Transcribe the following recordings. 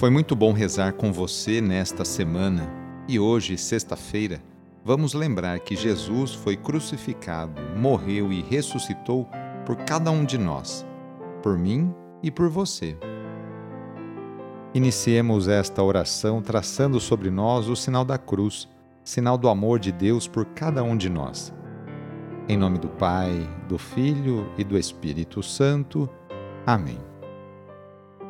Foi muito bom rezar com você nesta semana e hoje, sexta-feira, vamos lembrar que Jesus foi crucificado, morreu e ressuscitou por cada um de nós, por mim e por você. Iniciemos esta oração traçando sobre nós o sinal da cruz, sinal do amor de Deus por cada um de nós. Em nome do Pai, do Filho e do Espírito Santo. Amém.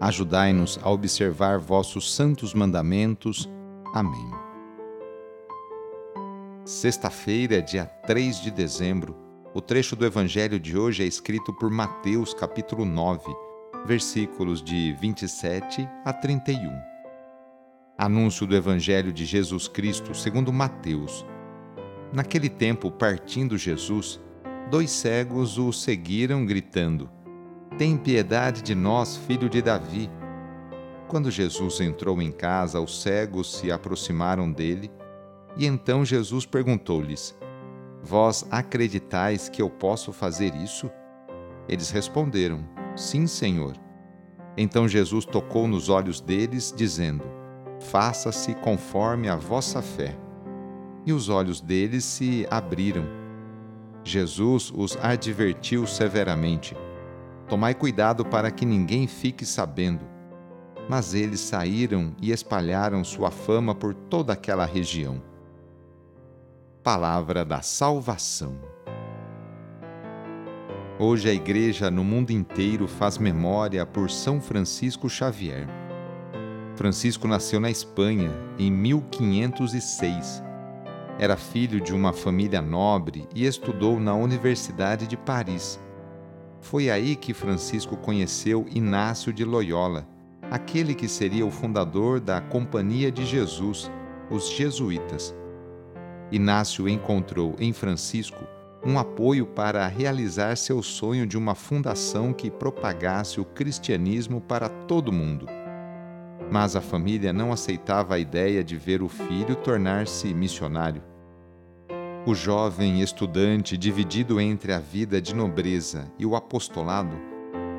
Ajudai-nos a observar vossos santos mandamentos. Amém. Sexta-feira, dia 3 de dezembro, o trecho do Evangelho de hoje é escrito por Mateus, capítulo 9, versículos de 27 a 31. Anúncio do Evangelho de Jesus Cristo segundo Mateus. Naquele tempo, partindo Jesus, dois cegos o seguiram, gritando: tem piedade de nós, filho de Davi. Quando Jesus entrou em casa, os cegos se aproximaram dele, e então Jesus perguntou-lhes: Vós acreditais que eu posso fazer isso? Eles responderam: Sim, Senhor. Então Jesus tocou nos olhos deles, dizendo: Faça-se conforme a vossa fé. E os olhos deles se abriram. Jesus os advertiu severamente Tomai cuidado para que ninguém fique sabendo. Mas eles saíram e espalharam sua fama por toda aquela região. Palavra da Salvação. Hoje a Igreja no mundo inteiro faz memória por São Francisco Xavier. Francisco nasceu na Espanha em 1506. Era filho de uma família nobre e estudou na Universidade de Paris foi aí que Francisco conheceu Inácio de Loyola, aquele que seria o fundador da Companhia de Jesus, os Jesuítas. Inácio encontrou em Francisco um apoio para realizar seu sonho de uma fundação que propagasse o cristianismo para todo mundo. Mas a família não aceitava a ideia de ver o filho tornar-se missionário. O jovem estudante, dividido entre a vida de nobreza e o apostolado,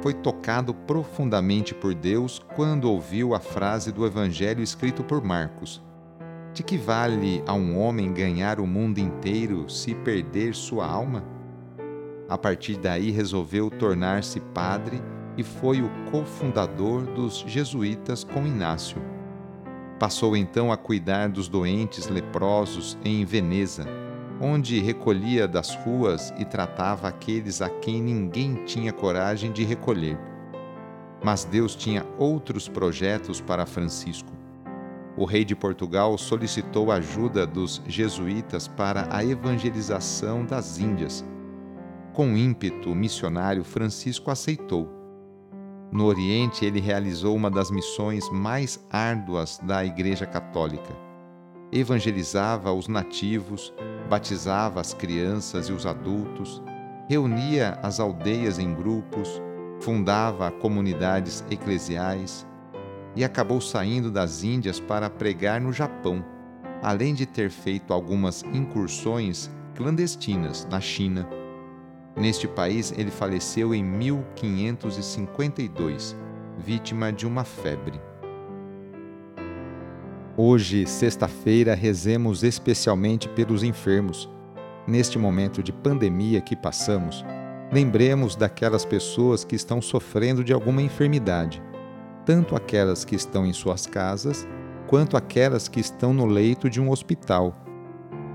foi tocado profundamente por Deus quando ouviu a frase do Evangelho escrito por Marcos: De que vale a um homem ganhar o mundo inteiro se perder sua alma? A partir daí resolveu tornar-se padre e foi o cofundador dos jesuítas com Inácio. Passou então a cuidar dos doentes leprosos em Veneza onde recolhia das ruas e tratava aqueles a quem ninguém tinha coragem de recolher. Mas Deus tinha outros projetos para Francisco. O rei de Portugal solicitou a ajuda dos jesuítas para a evangelização das Índias. Com ímpeto missionário, Francisco aceitou. No Oriente, ele realizou uma das missões mais árduas da Igreja Católica. Evangelizava os nativos, batizava as crianças e os adultos, reunia as aldeias em grupos, fundava comunidades eclesiais e acabou saindo das Índias para pregar no Japão, além de ter feito algumas incursões clandestinas na China. Neste país, ele faleceu em 1552, vítima de uma febre. Hoje, sexta-feira, rezemos especialmente pelos enfermos. Neste momento de pandemia que passamos, lembremos daquelas pessoas que estão sofrendo de alguma enfermidade, tanto aquelas que estão em suas casas, quanto aquelas que estão no leito de um hospital.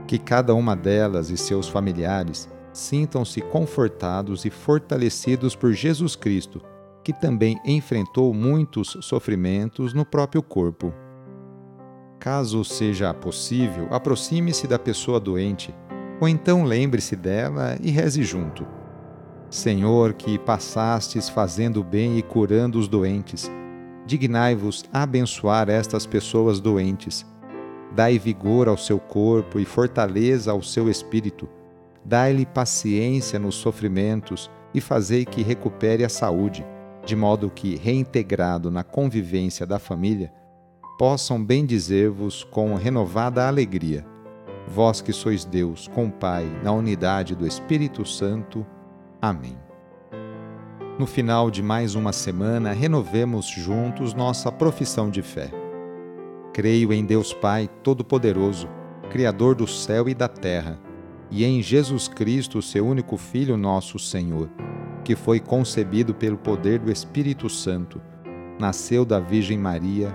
Que cada uma delas e seus familiares sintam-se confortados e fortalecidos por Jesus Cristo, que também enfrentou muitos sofrimentos no próprio corpo. Caso seja possível, aproxime-se da pessoa doente, ou então lembre-se dela e reze junto. Senhor, que passastes fazendo bem e curando os doentes, dignai-vos abençoar estas pessoas doentes. Dai vigor ao seu corpo e fortaleza ao seu espírito. Dai-lhe paciência nos sofrimentos e fazei que recupere a saúde, de modo que, reintegrado na convivência da família, possam bendizer-vos com renovada alegria. Vós que sois Deus, com Pai, na unidade do Espírito Santo. Amém. No final de mais uma semana, renovemos juntos nossa profissão de fé. Creio em Deus Pai Todo-Poderoso, Criador do céu e da terra, e em Jesus Cristo, seu único Filho, nosso Senhor, que foi concebido pelo poder do Espírito Santo, nasceu da Virgem Maria,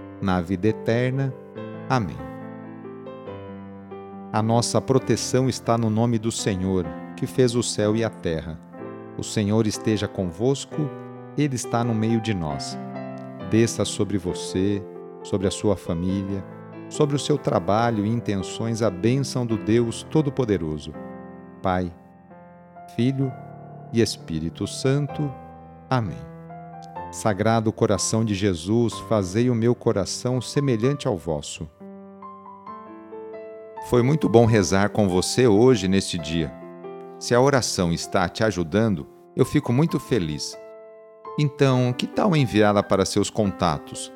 na vida eterna. Amém. A nossa proteção está no nome do Senhor, que fez o céu e a terra. O Senhor esteja convosco ele está no meio de nós. Desça sobre você, sobre a sua família, sobre o seu trabalho e intenções a bênção do Deus Todo-Poderoso. Pai, Filho e Espírito Santo. Amém. Sagrado coração de Jesus, fazei o meu coração semelhante ao vosso. Foi muito bom rezar com você hoje neste dia. Se a oração está te ajudando, eu fico muito feliz então, que tal enviá-la para seus contatos,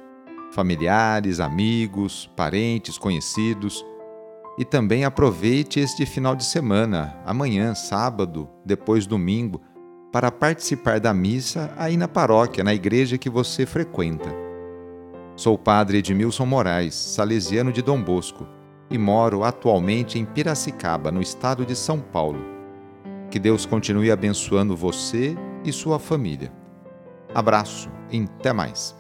familiares, amigos, parentes, conhecidos? E também aproveite este final de semana, amanhã, sábado, depois domingo, para participar da missa aí na paróquia, na igreja que você frequenta. Sou o padre Edmilson Moraes, salesiano de Dom Bosco, e moro atualmente em Piracicaba, no estado de São Paulo. Que Deus continue abençoando você e sua família. Abraço e até mais.